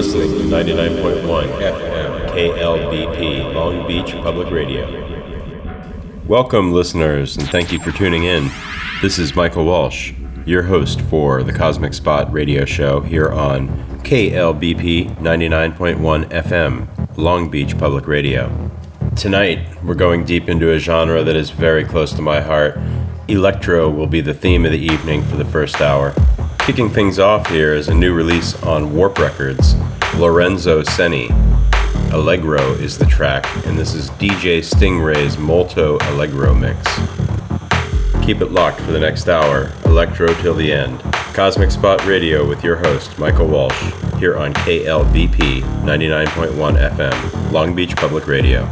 listening to 99.1 FM KLBP Long Beach Public Radio. Welcome, listeners, and thank you for tuning in. This is Michael Walsh, your host for the Cosmic Spot radio show here on KLBP 99.1 FM Long Beach Public Radio. Tonight, we're going deep into a genre that is very close to my heart. Electro will be the theme of the evening for the first hour. Kicking things off here is a new release on Warp Records, Lorenzo Senni. Allegro is the track, and this is DJ Stingray's Molto Allegro mix. Keep it locked for the next hour, Electro till the end. Cosmic Spot Radio with your host, Michael Walsh, here on KLBP 99.1 FM, Long Beach Public Radio.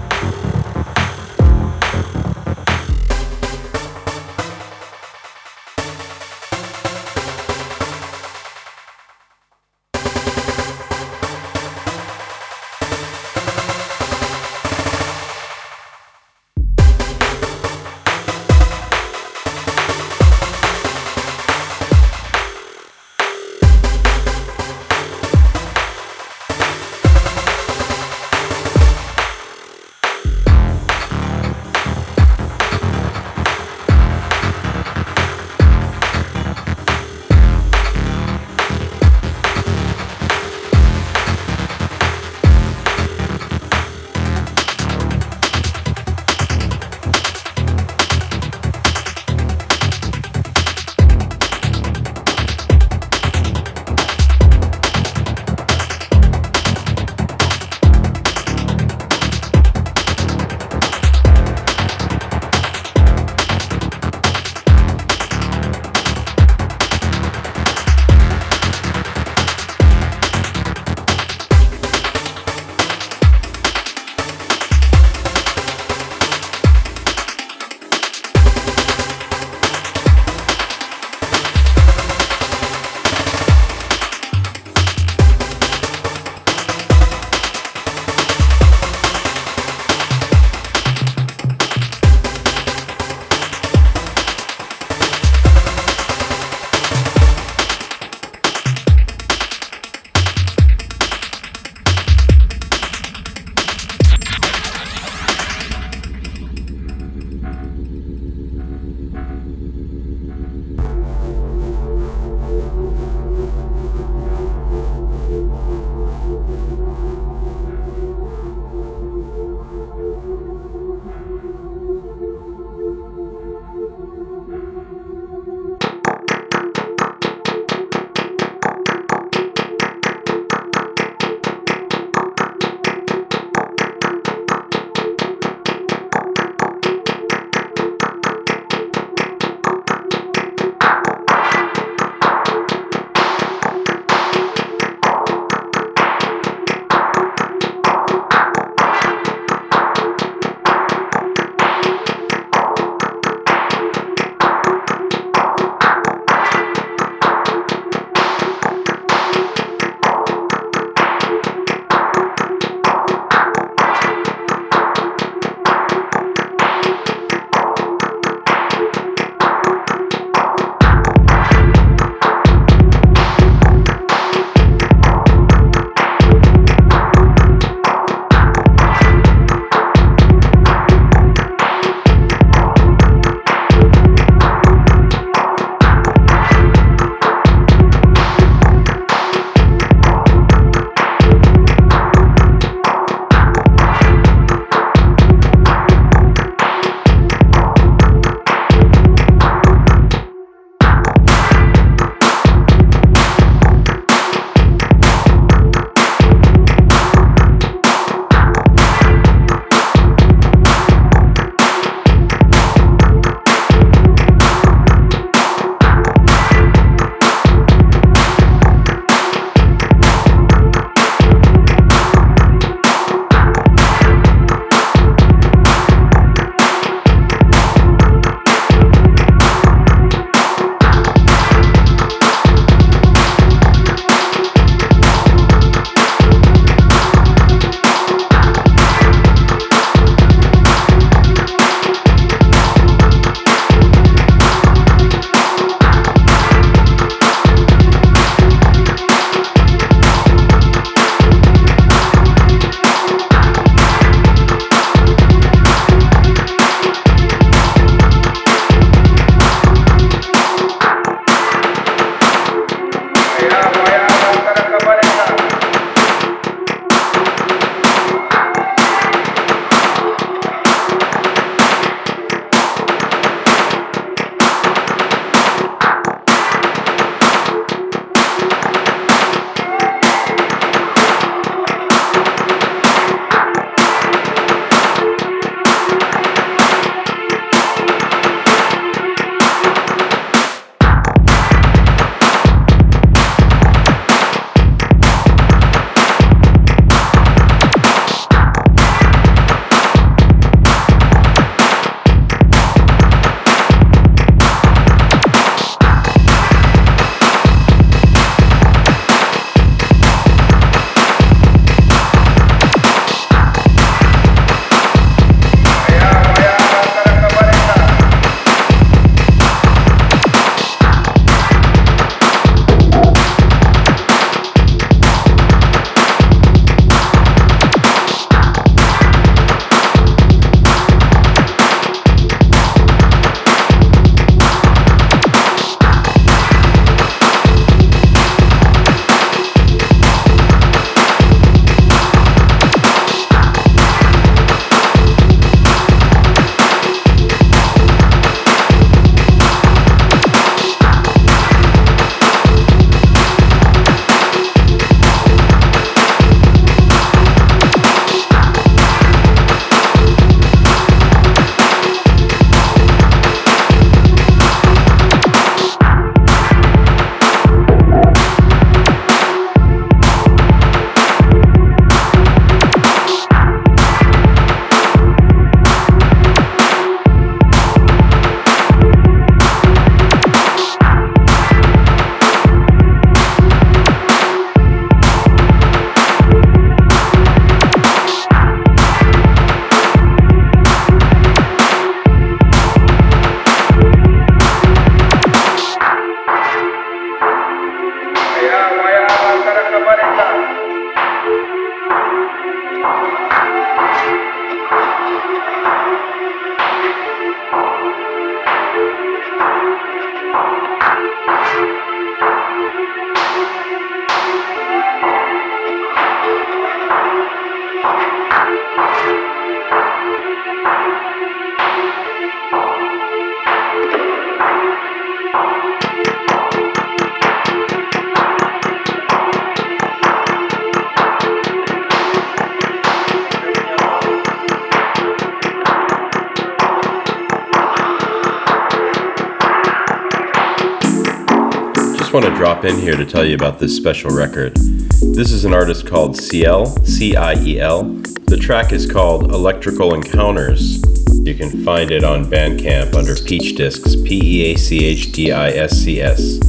Drop in here to tell you about this special record. This is an artist called Ciel, C I E L. The track is called Electrical Encounters. You can find it on Bandcamp under Peach Discs, P E A C H D I S C S.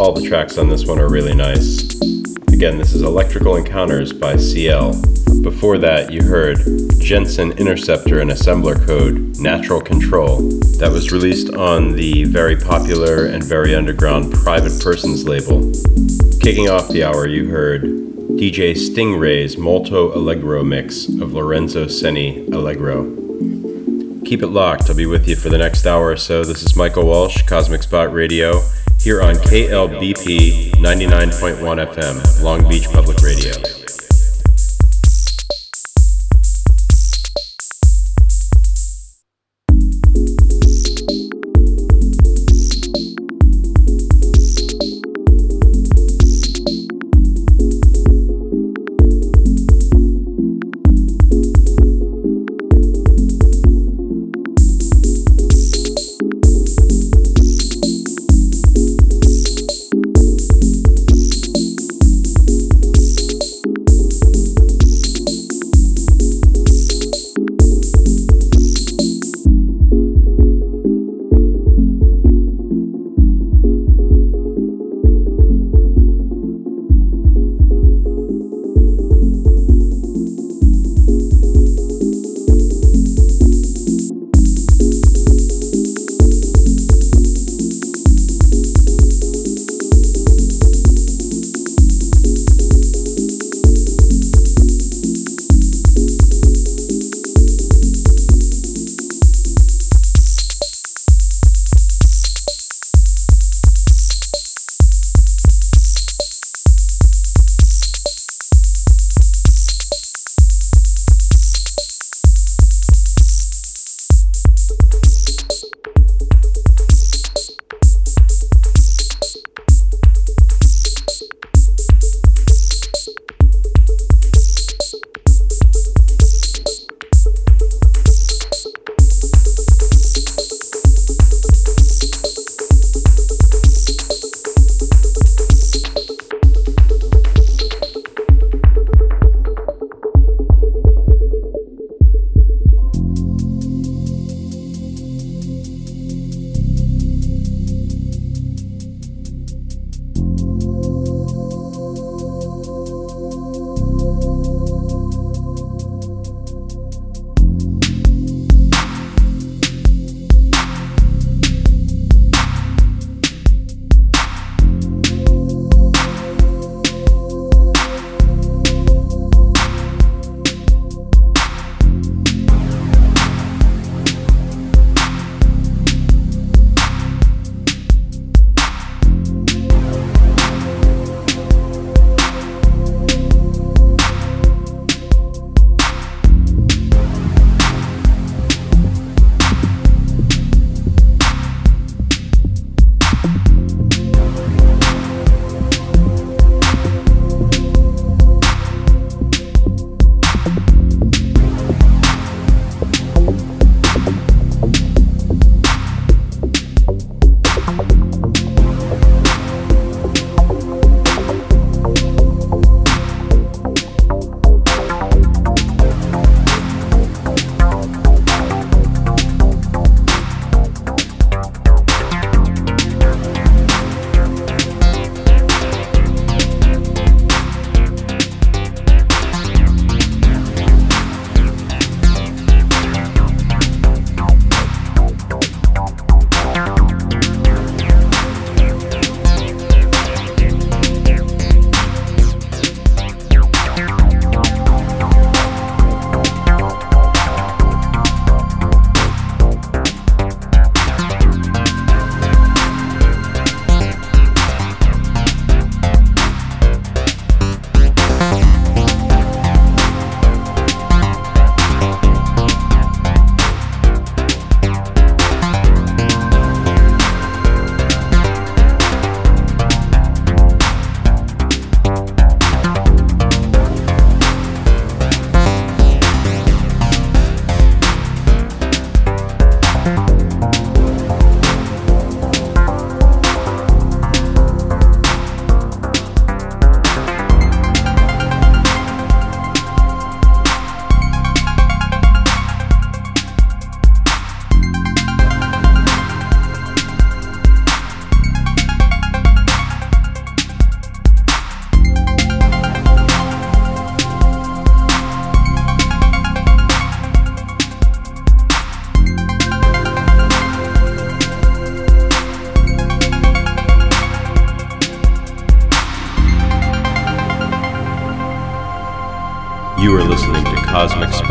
All the tracks on this one are really nice. Again, this is Electrical Encounters by Ciel. Before that, you heard Jensen Interceptor and Assembler Code Natural Control. That was released on the very popular and very underground Private Persons label. Kicking off the hour, you heard DJ Stingray's Molto Allegro mix of Lorenzo Senni Allegro. Keep it locked. I'll be with you for the next hour or so. This is Michael Walsh, Cosmic Spot Radio, here on KLBP 99.1 FM, Long Beach Public Radio.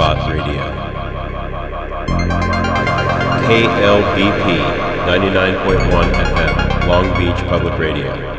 Spot Radio. KLBP 99.1 FM, Long Beach Public Radio.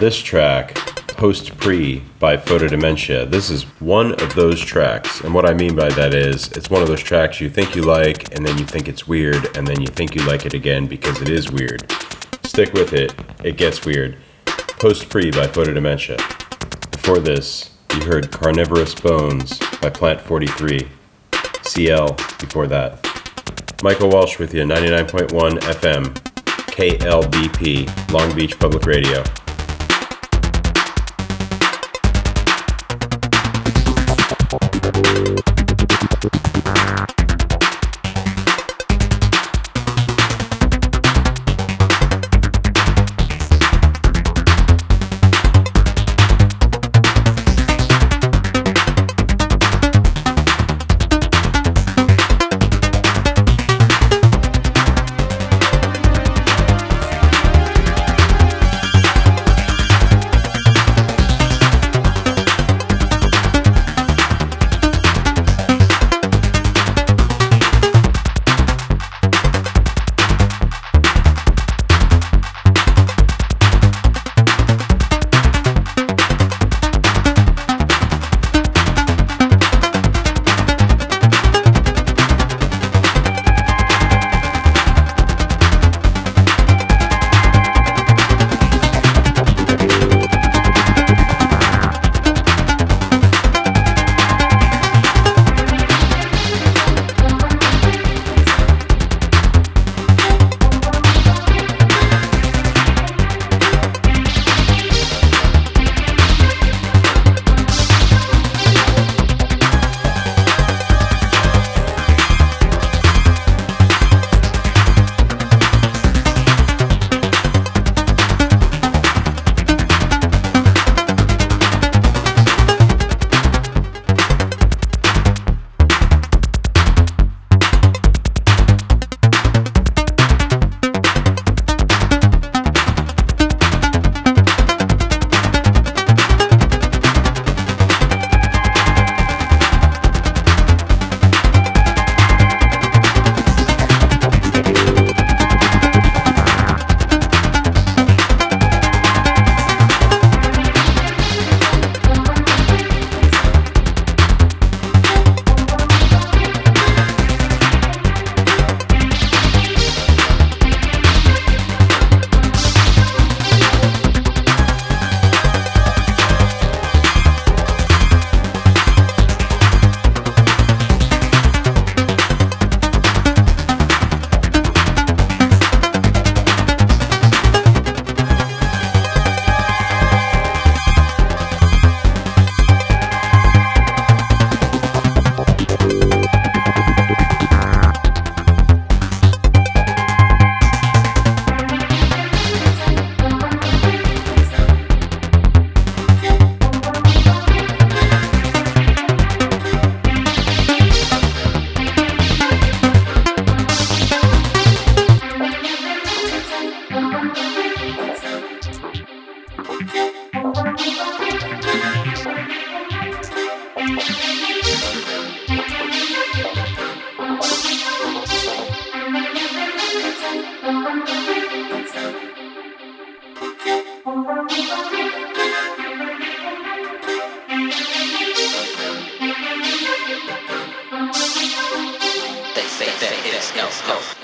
This track, Post Pre by Photodementia. This is one of those tracks. And what I mean by that is it's one of those tracks you think you like, and then you think it's weird, and then you think you like it again because it is weird. Stick with it, it gets weird. Post Pre by Photodementia. Before this, you heard Cavernous Bones by Plant 43. Ciel before that. Michael Walsh with you, 99.1 FM, KLBP, Long Beach Public Radio. health.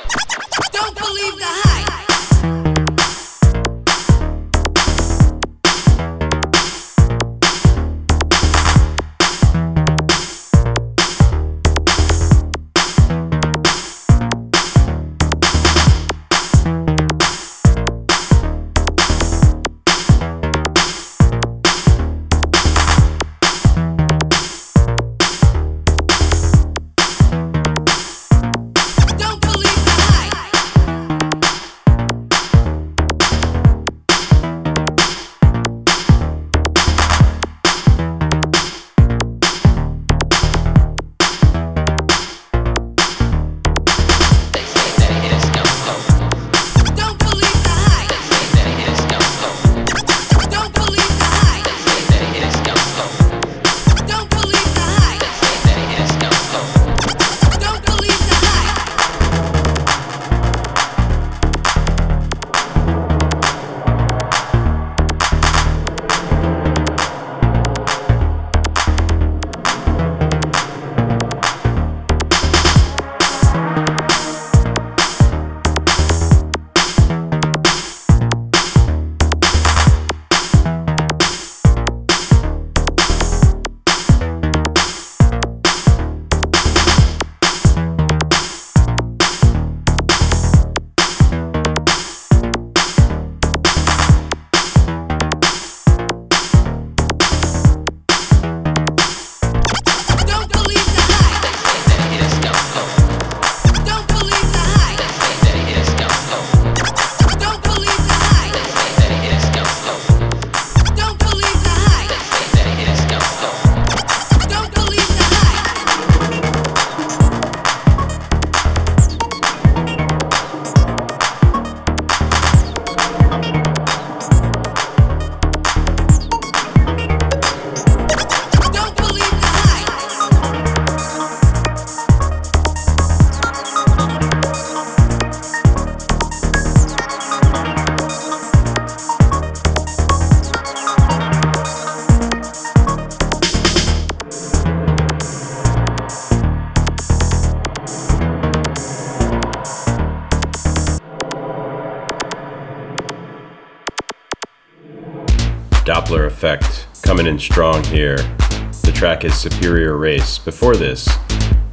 Coming in strong here. The track is Superior Race. Before this,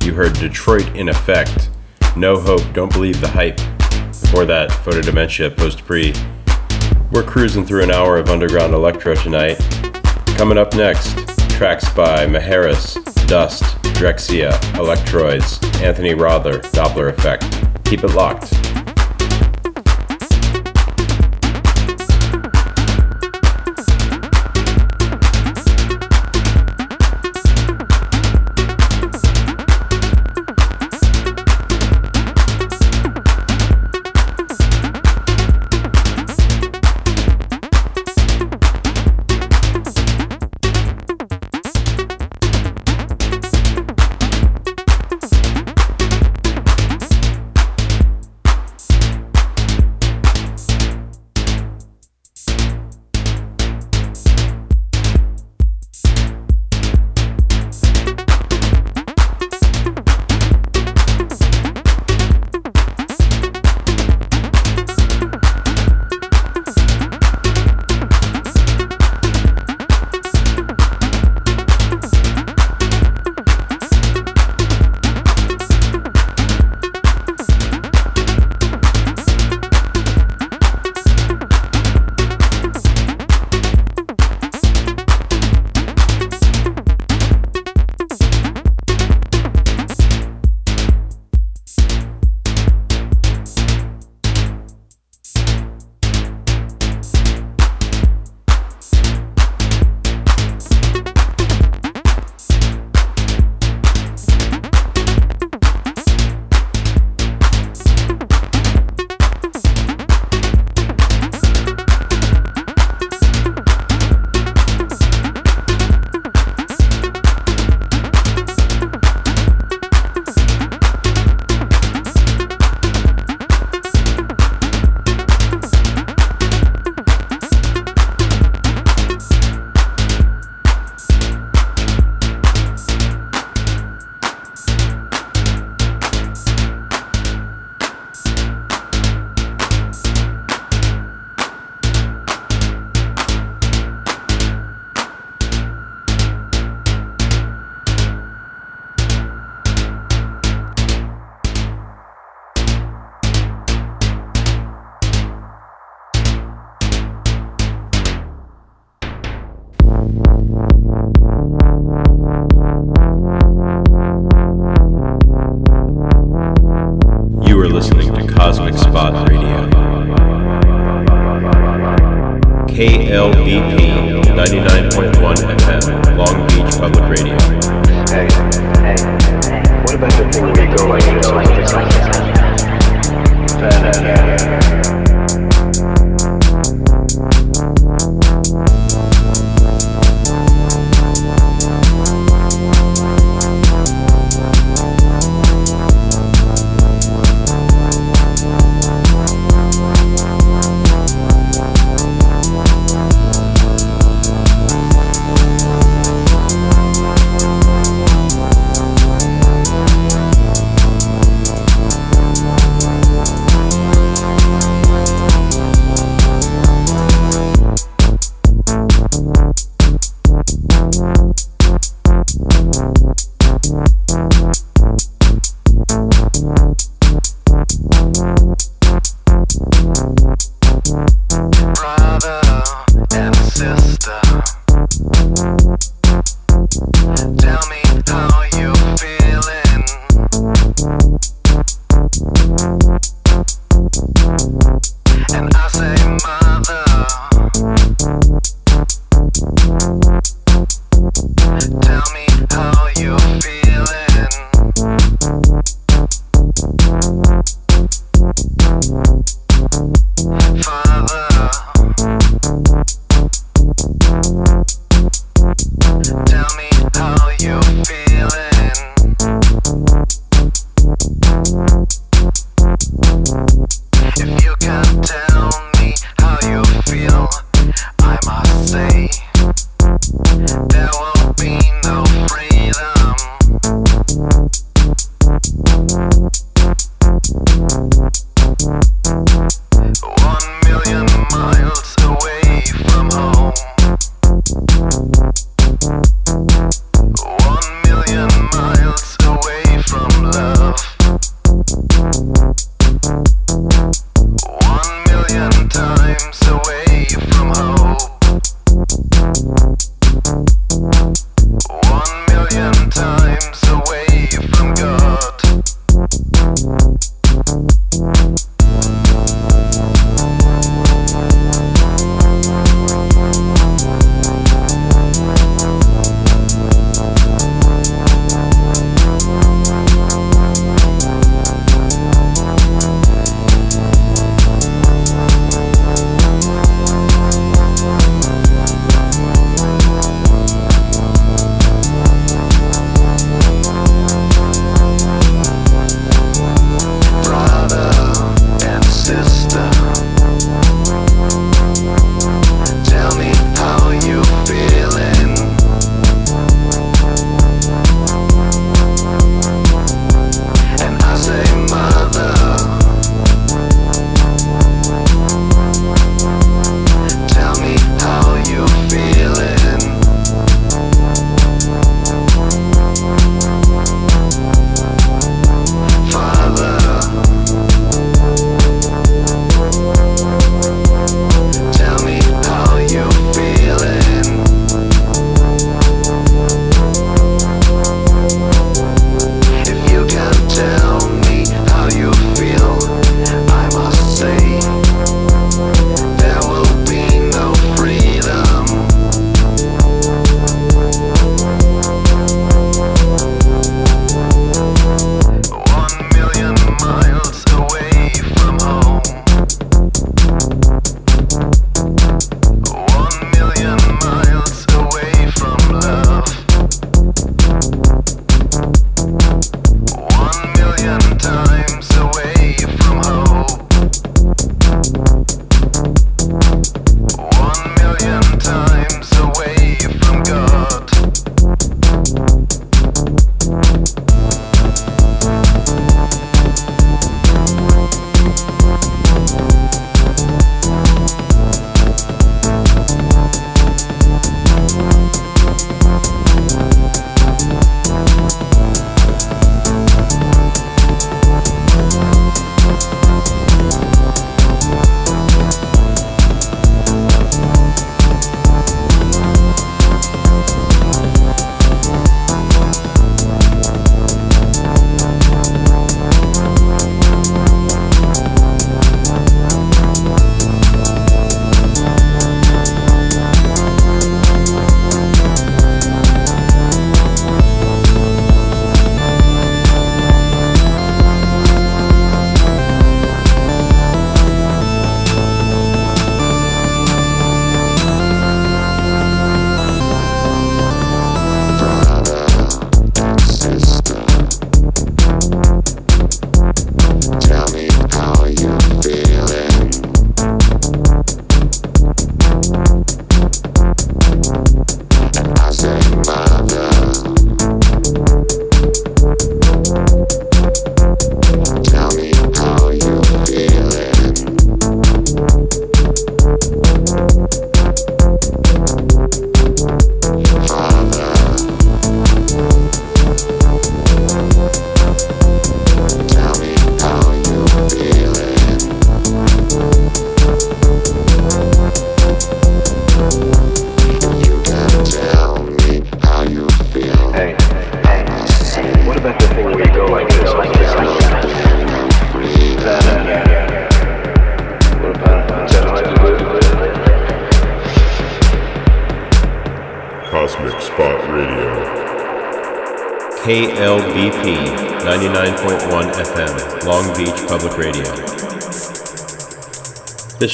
you heard Detroit in Effect, No Hope, Don't Believe the Hype. Before that, Photodementia Post Pre. We're cruising through an hour of underground electro tonight. Coming up next, tracks by Maheras, Dust, Drexciya, Elecktroids, Anthony Rother, Dopplereffekt. Keep it locked.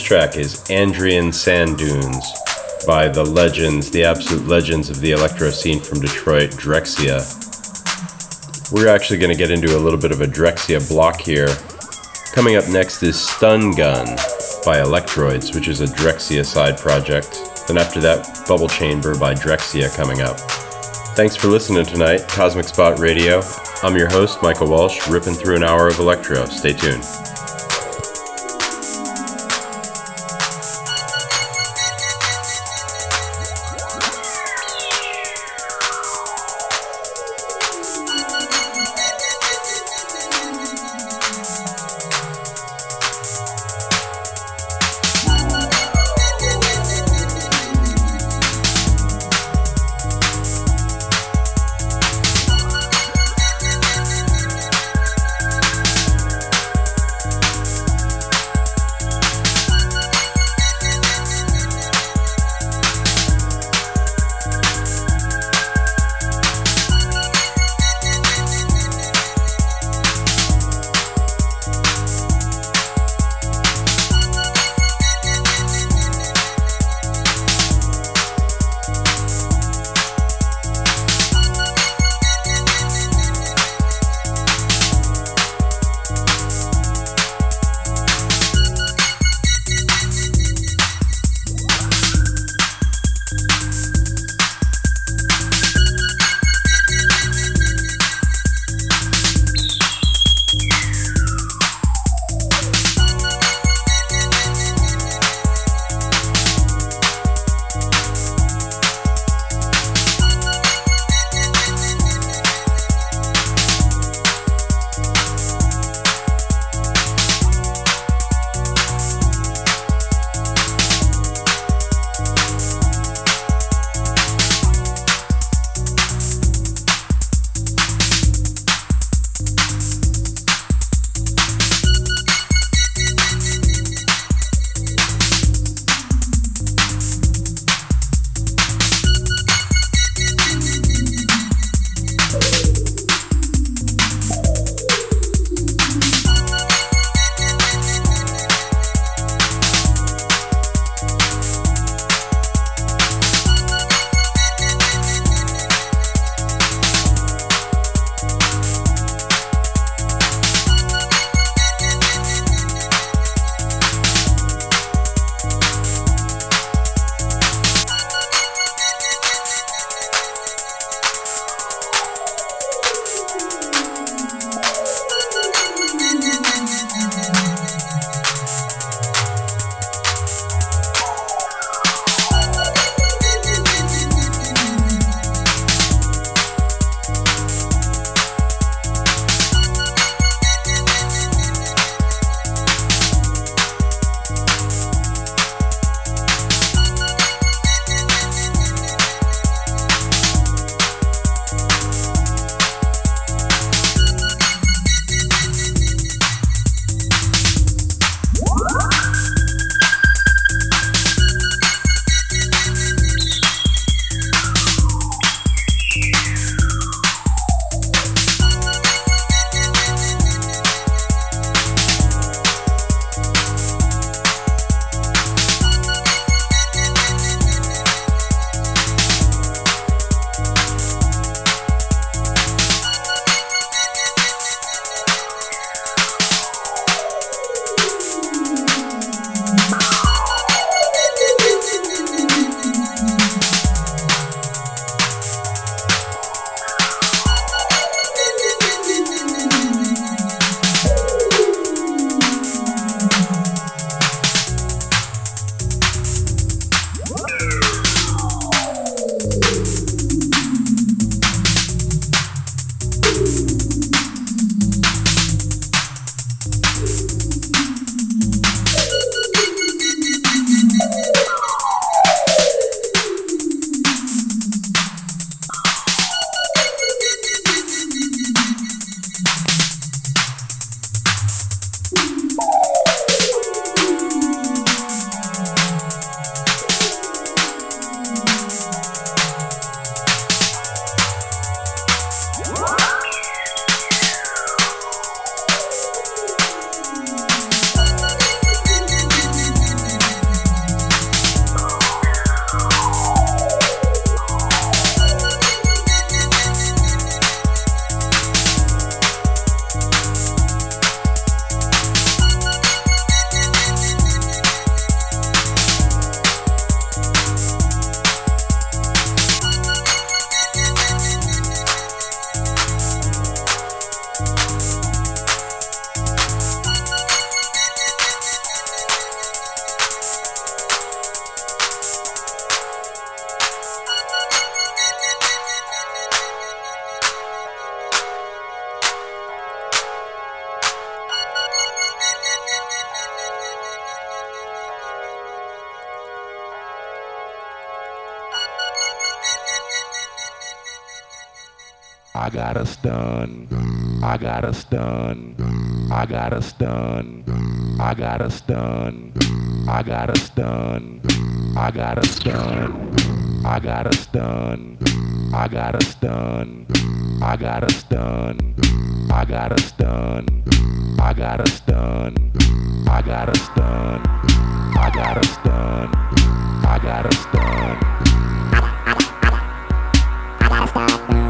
Track is Andrean Sand Dunes by the legends, the absolute legends of the electro scene from Detroit, Drexciya. We're actually going to get into a little bit of a Drexciya block here. Coming up next is Stun Gun by Elecktroids, which is a Drexciya side project. Then after that, Bubble Chamber by Drexciya coming up. Thanks for listening tonight, Cosmic Spot Radio. I'm your host, Michael Walsh, ripping through an hour of electro. Stay tuned. I got a stun. I got a stun. I got a stun. I got a stun. I got a stun. I got a stun. I got a stun. I got a stun. I got a stun. I got a stun. I got a stun. I got a stun. I got a stun. I got a stun. I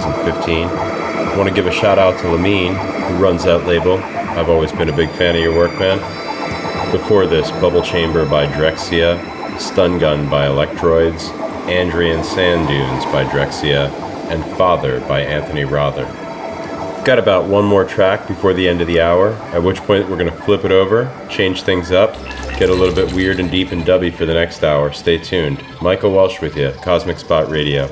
2015. I want to give a shout out to Lamine, who runs that label. I've always been a big fan of your work, man. Before this, Bubble Chamber by Drexciya, Stun Gun by Elecktroids, Andrean Sand Dunes by Drexciya, and Father by Anthony Rother. Got about one more track before the end of the hour, at which point we're going to flip it over, change things up, get a little bit weird and deep and dubby for the next hour. Stay tuned. Michael Walsh with you, Cosmic Spot Radio.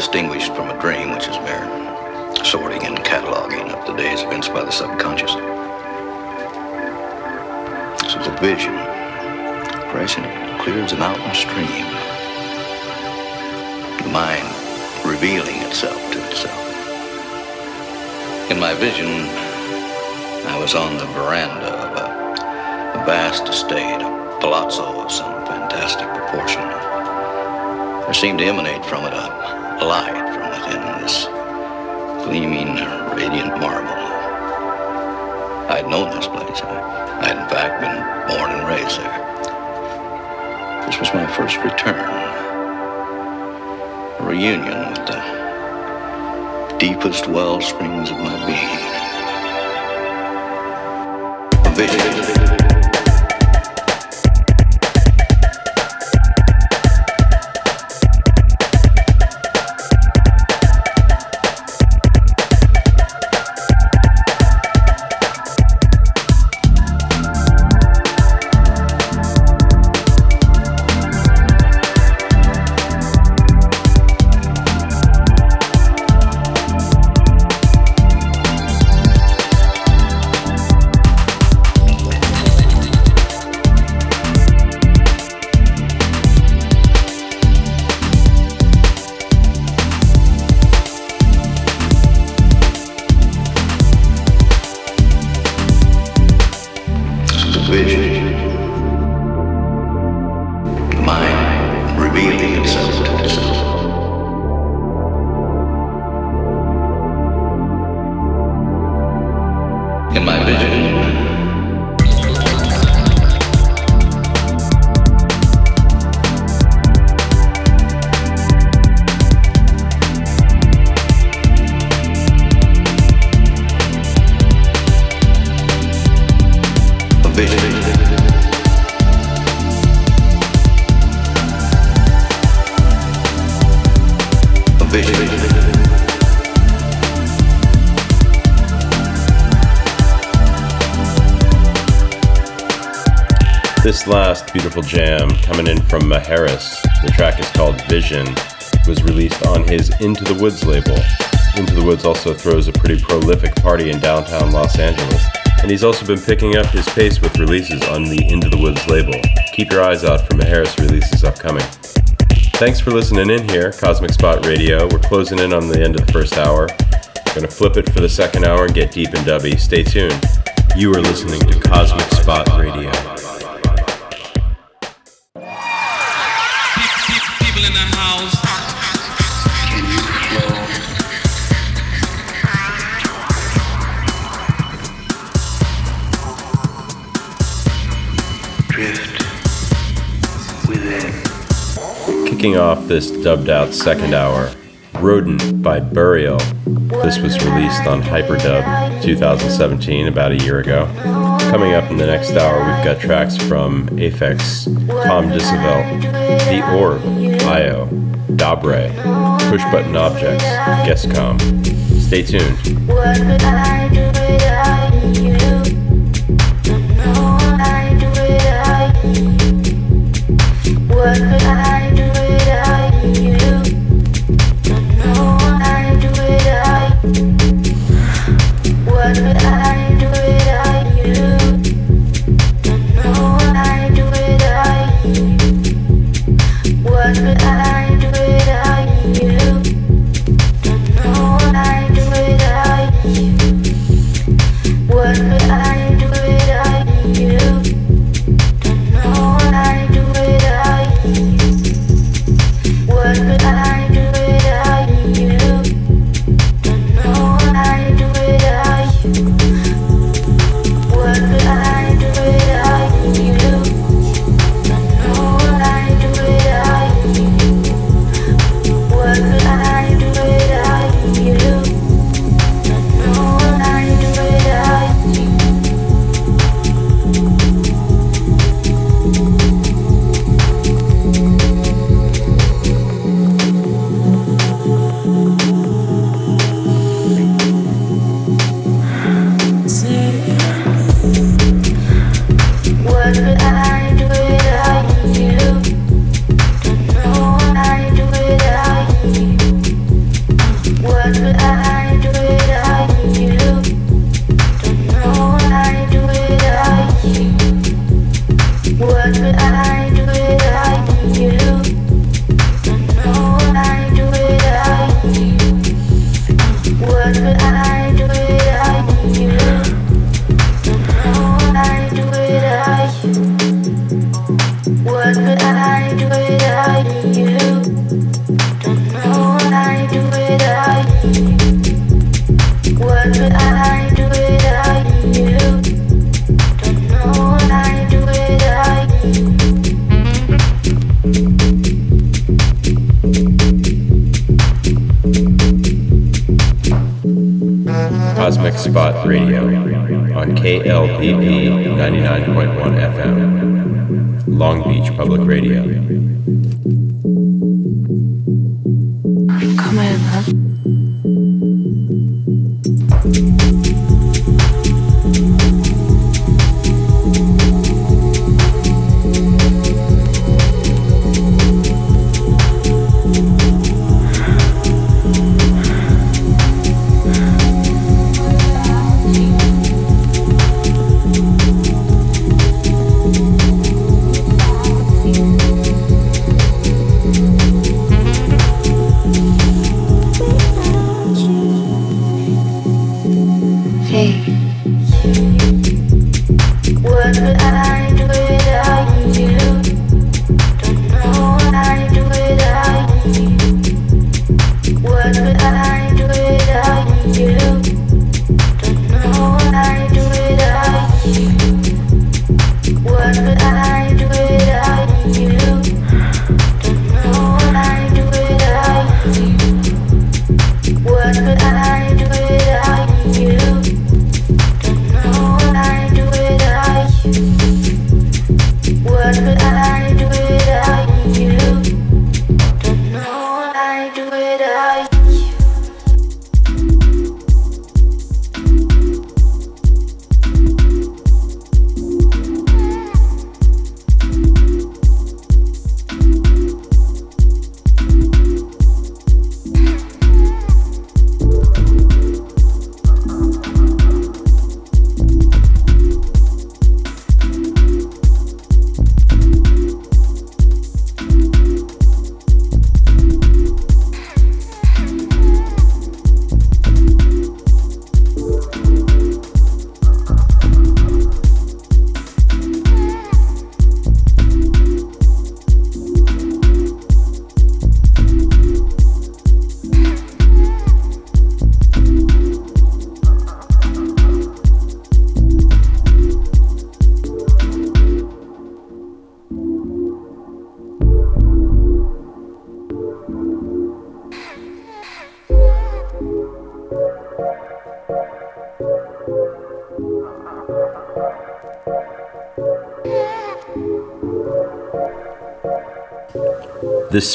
distinguished from a dream which is mere sorting and cataloging of the day's events by the subconscious. This is a vision, crashing clear as a mountain stream. The mind revealing itself to itself. In my vision, I was on the veranda of a, a vast estate, a palazzo of some fantastic proportion. There seemed to emanate from it a light from within this gleaming, uh, radiant marble. I'd known this place. i'd in fact, been born and raised there. This was my first return, a reunion with the deepest well springs of my being. Vision. Last beautiful jam coming in from Maheras. The track is called Vision. It was released on his Into the Woods label. Into the Woods also throws a pretty prolific party in downtown Los Angeles, and he's also been picking up his pace with releases on the Into the Woods label. Keep your eyes out for Maheras releases upcoming. Thanks for listening in here, Cosmic Spot Radio. We're closing in on the end of the first hour. Gonna flip it for the second hour and get deep and dubby. Stay tuned. You are listening to Cosmic Spot Radio. Kicking off this dubbed out second hour, Rodent by Burial. This was released on Hyperdub 2017, about a year ago. Coming up in the next hour, we've got tracks from Aphex, Tom Dissevelt, The Orb, Io, Dabrye, Push Button Objects, Gescom. Stay tuned.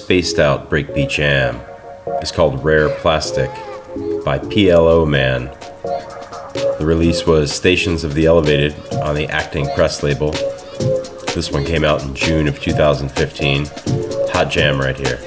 Spaced out breakbeat jam is called Rare Plastic by PLO Man. The release was Stations of the Elevated on the Acting Press label. This one came out in June of 2015. Hot jam right here.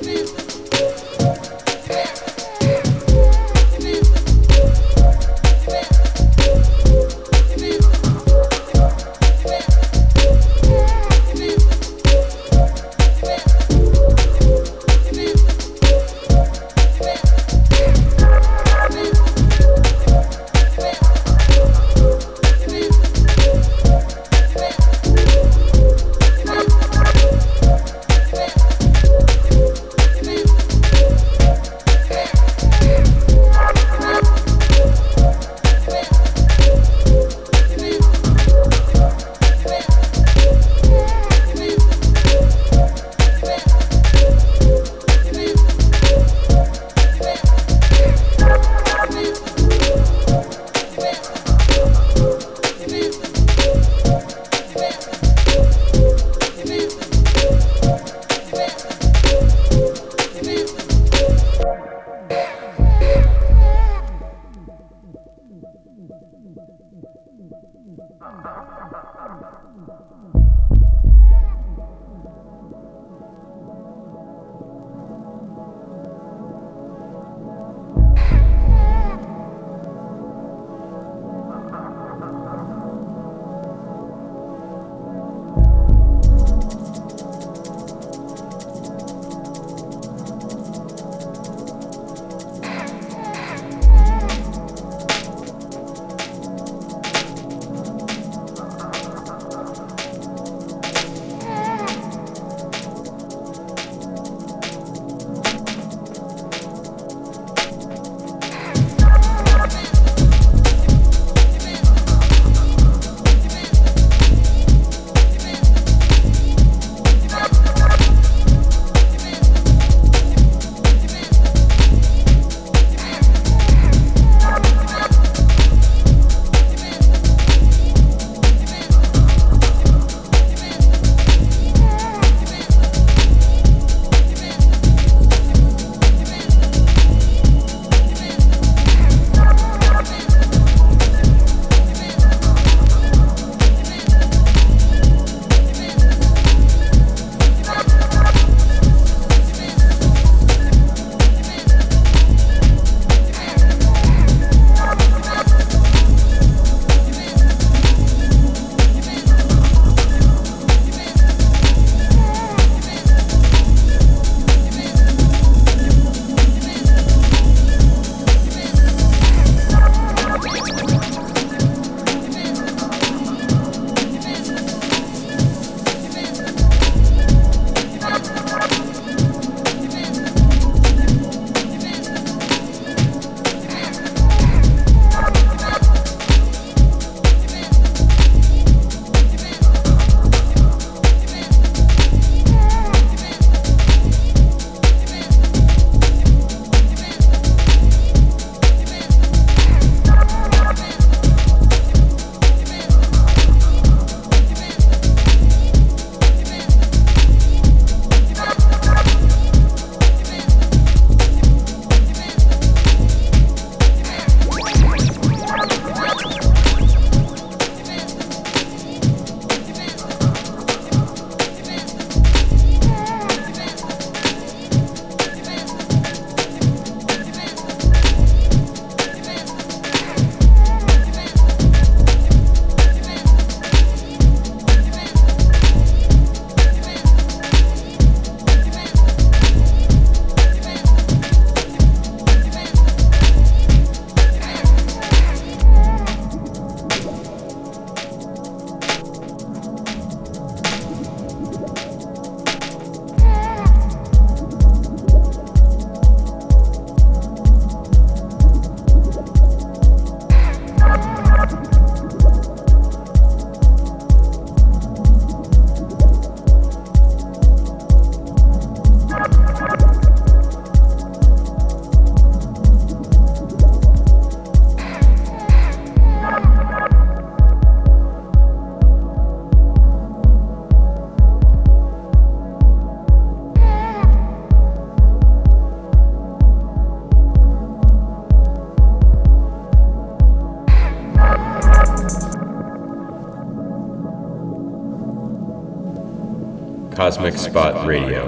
Cosmic Spot Radio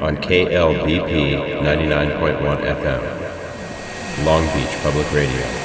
on KLBP 99.1 FM, Long Beach Public Radio.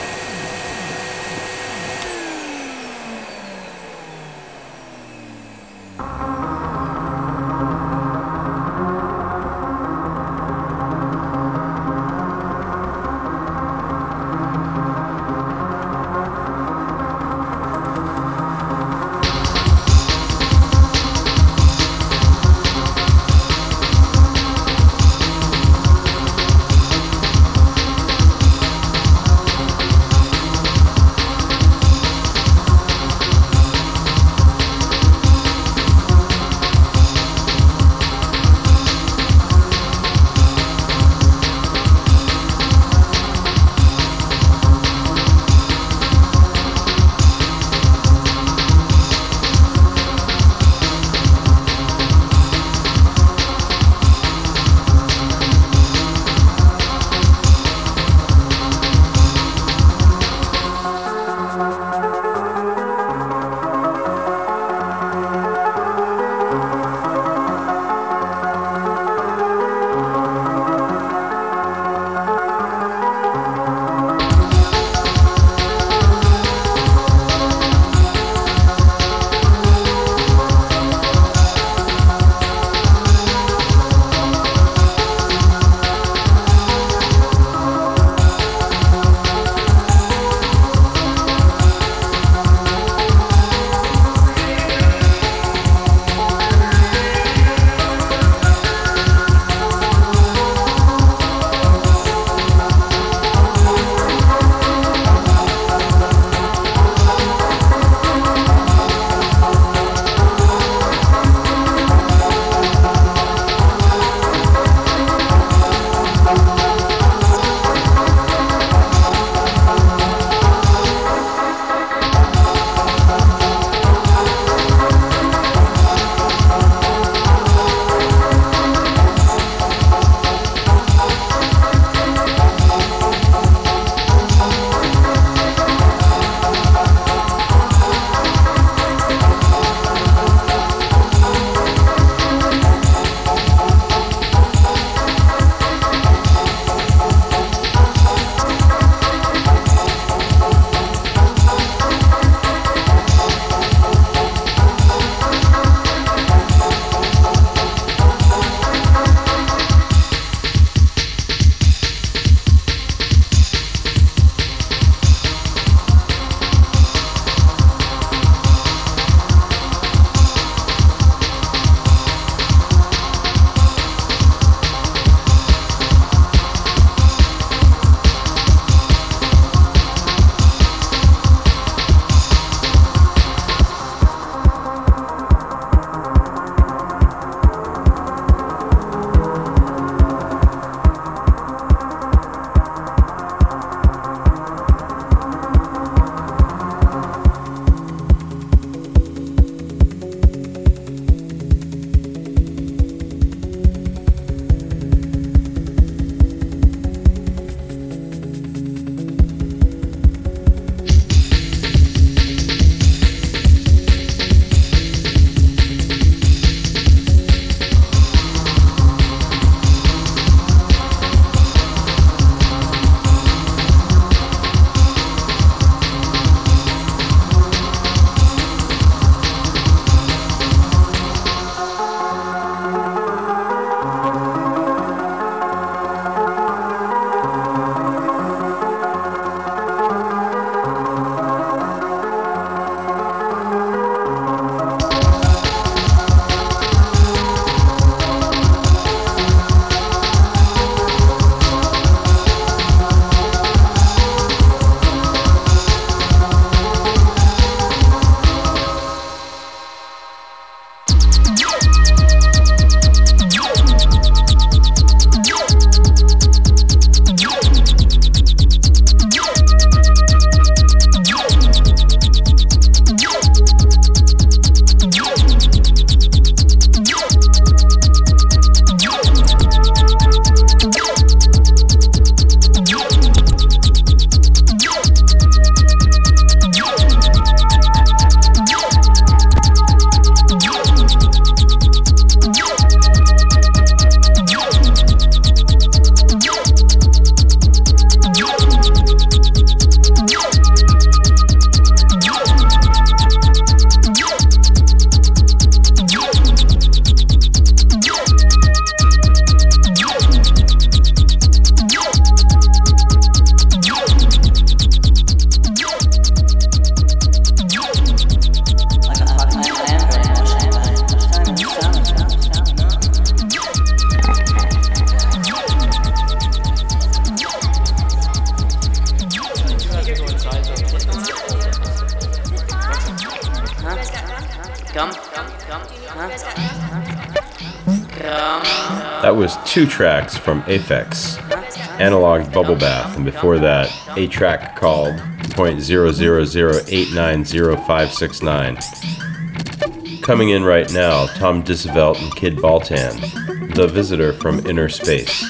Two tracks from Aphex, Analog Bubble Bath, and before that, a track called .000890569. Coming in right now, Tom Dissevelt and Kid Baltan, The Visitor from Inner Space.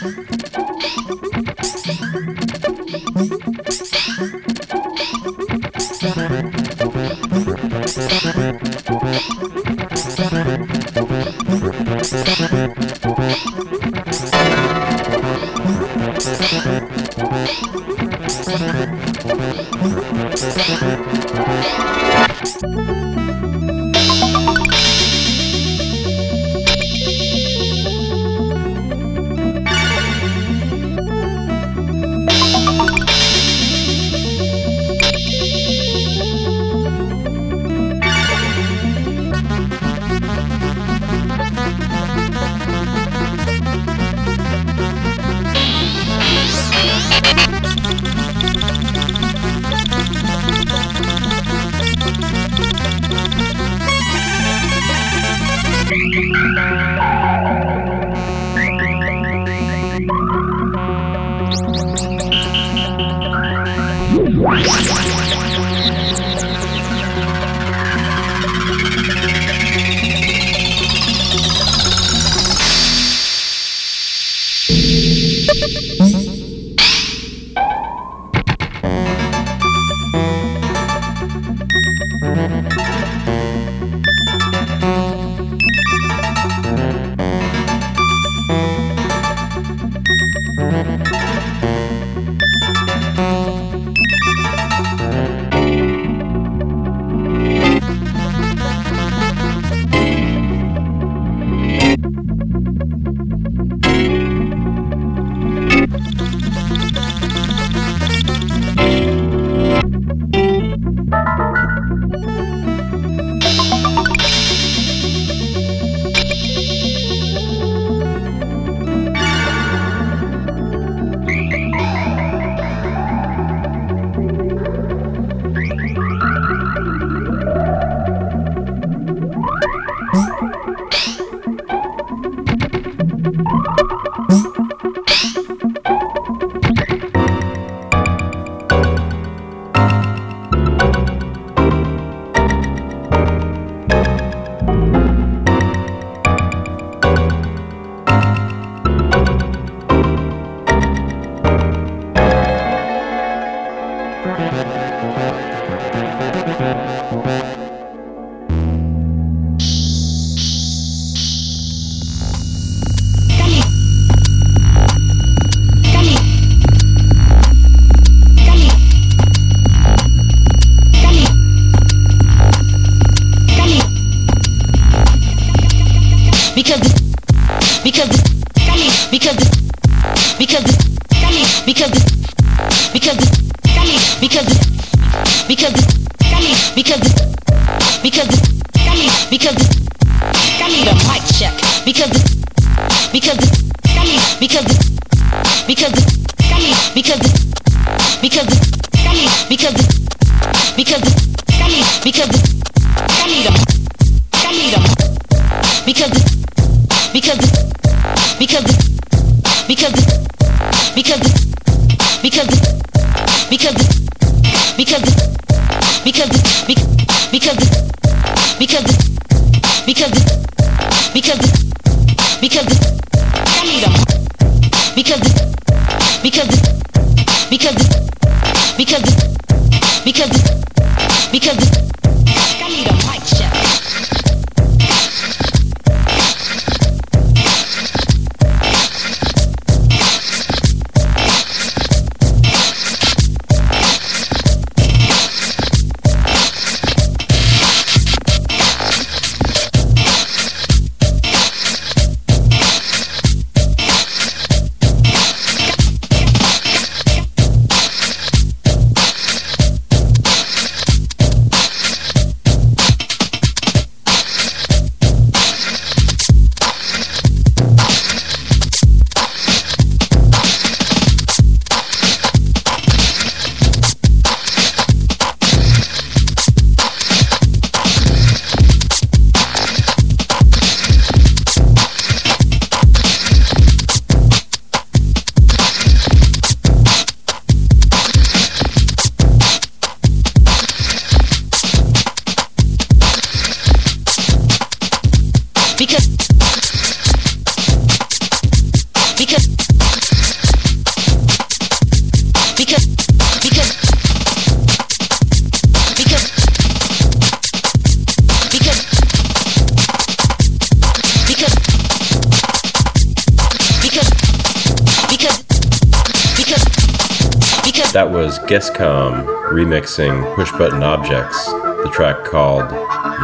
Gescom remixing Push Button Objects, the track called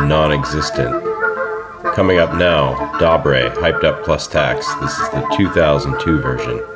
Non Existent. Coming up now, Dabrye, Hyped Up Plus Tax. This is the 2002 version.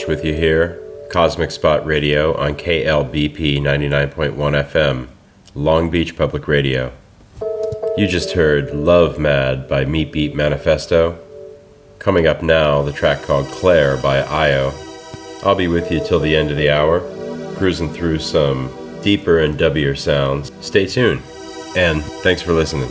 Walsh with you here, Cosmic Spot Radio on KLBP 99.1 FM, Long Beach Public Radio. You just heard Love Mad by Meat Beat Manifesto. Coming up now, the track called Claire by Io. I'll be with you till the end of the hour, cruising through some deeper and dubbier sounds. Stay tuned, and thanks for listening.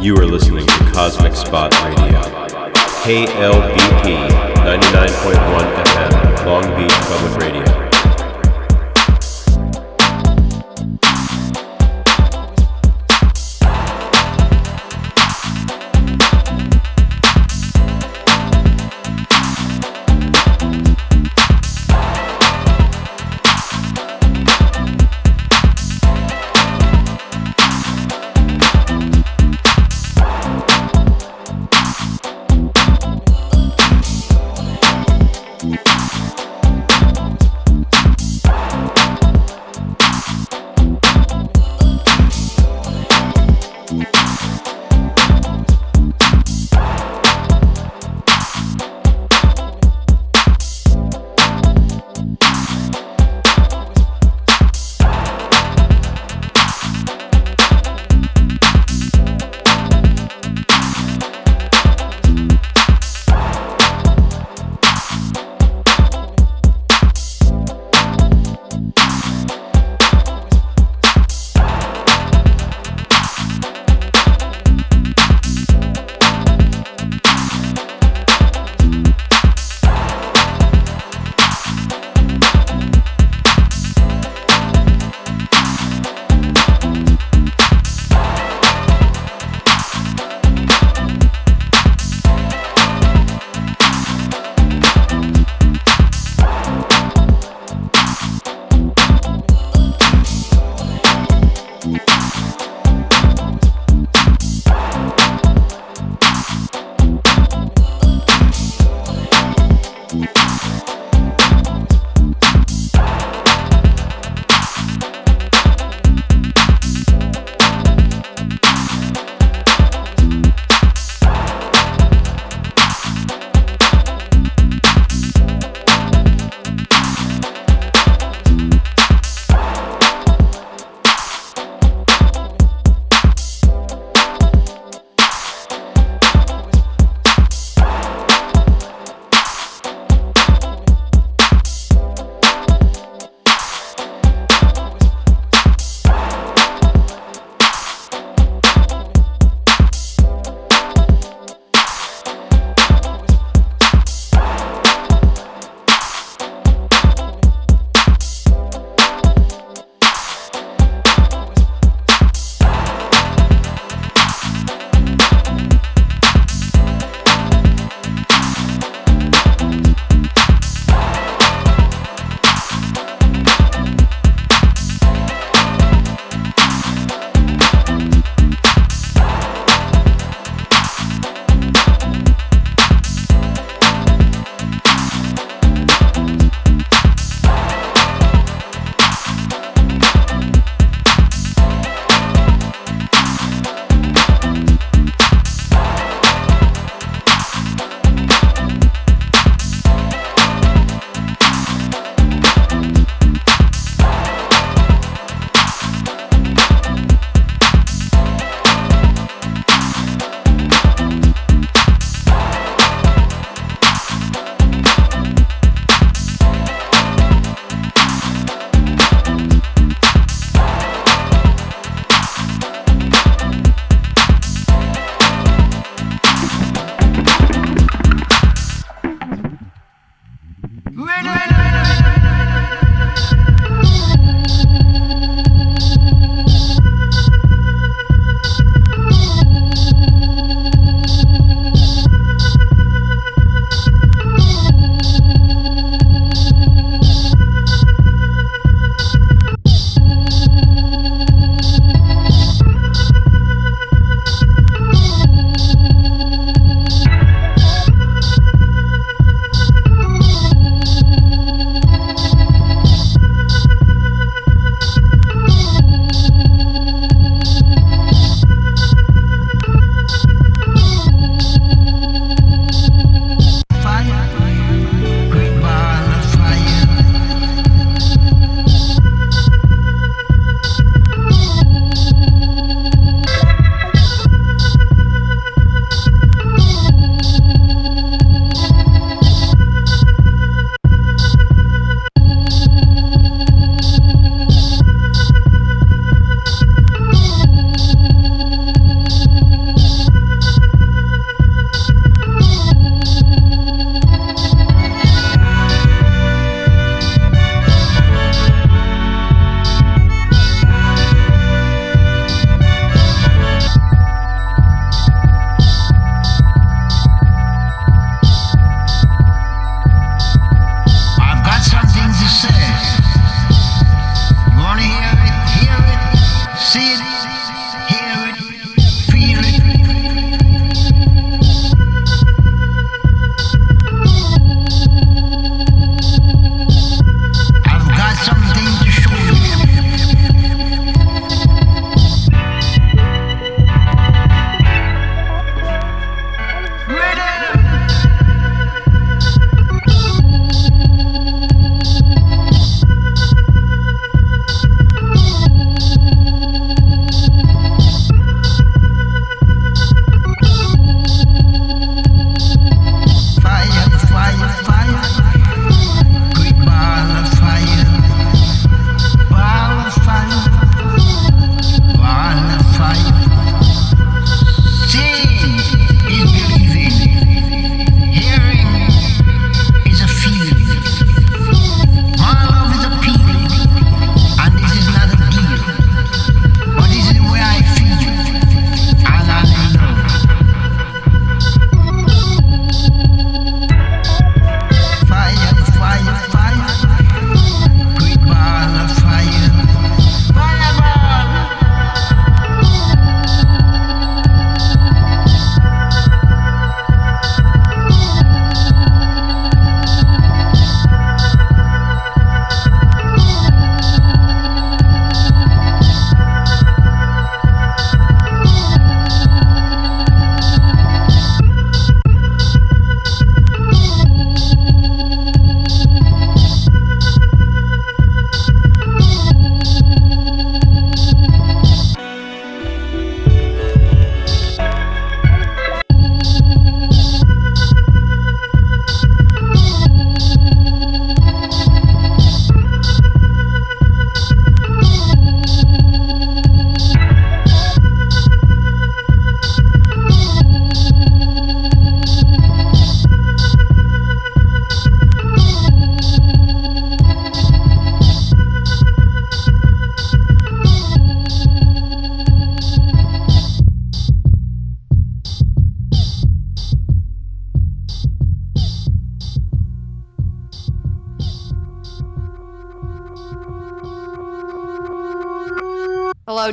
You are listening to Cosmic Spot Radio. KLBP 99.1 FM, Long Beach Public Radio.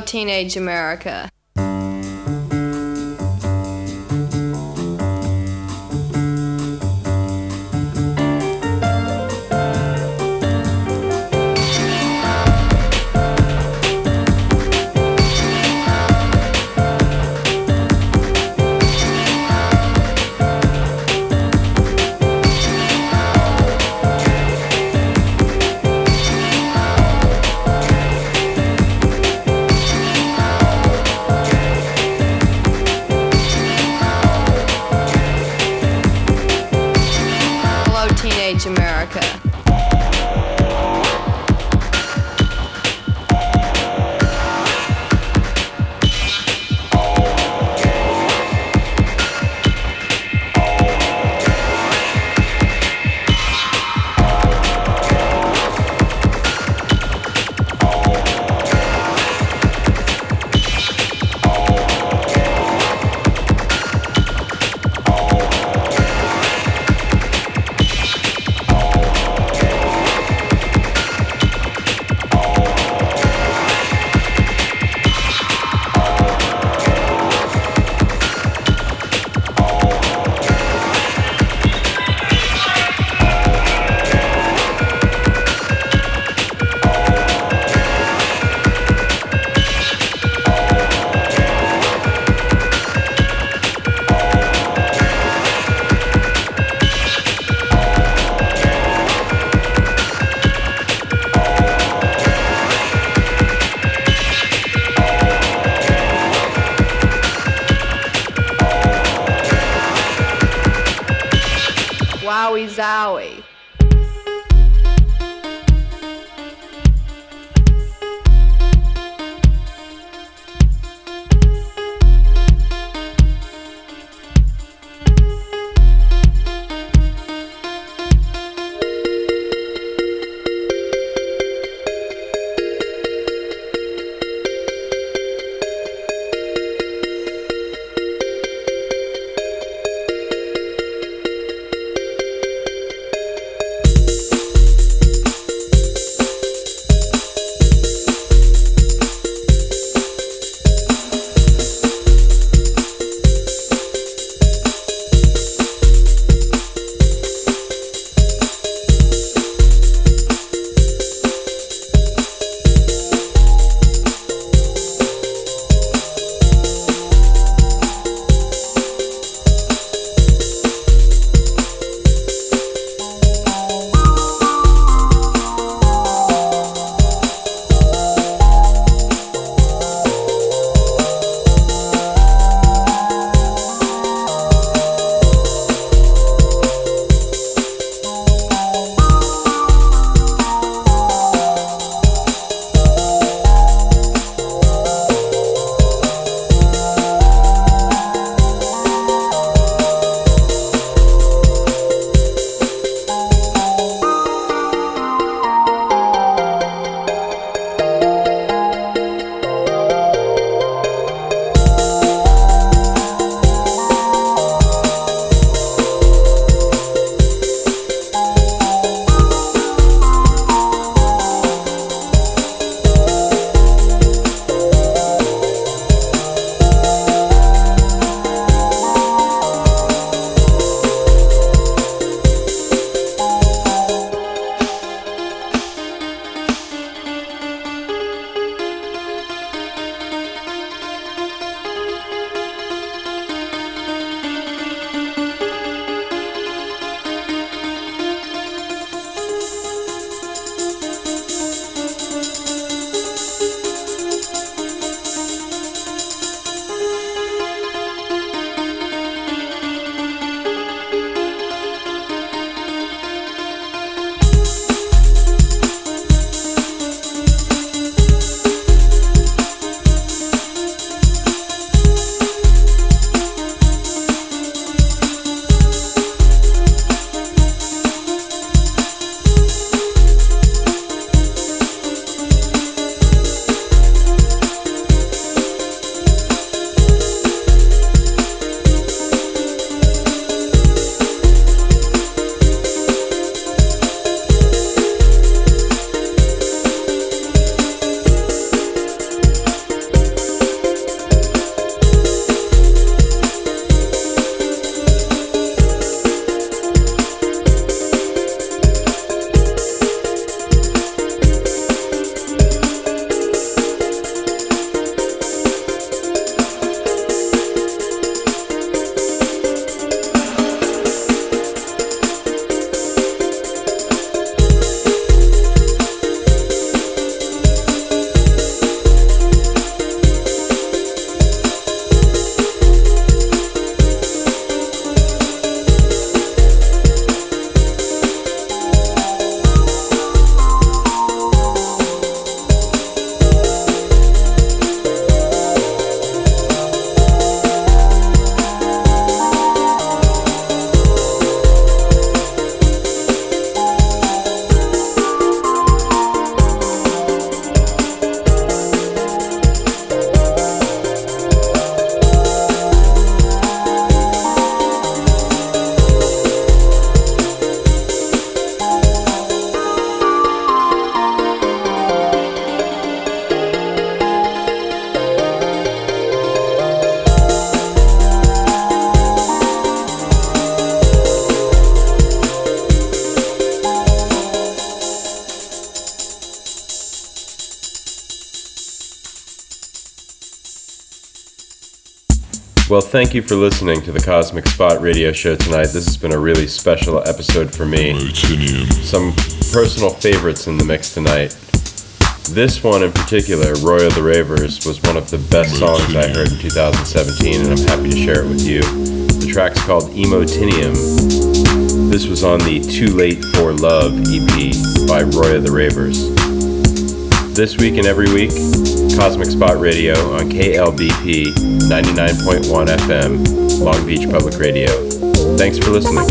Teenage America. Well, thank you for listening to the Cosmic Spot radio show tonight. This has been a really special episode for me. Some personal favorites in the mix tonight. This one in particular, Roy of the Ravers, was one of the best songs I heard in 2017, and I'm happy to share it with you. The track's called Emotinium. This was on the Too Late for Love EP by Roy of the Ravers. This week and every week, Cosmic Spot Radio on KLBP 99.1 FM, Long Beach Public Radio. Thanks for listening.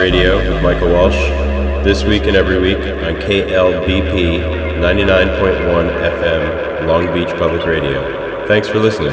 Radio with Michael Walsh. This week and every week on KLBP 99.1 FM, Long Beach Public Radio. Thanks for listening.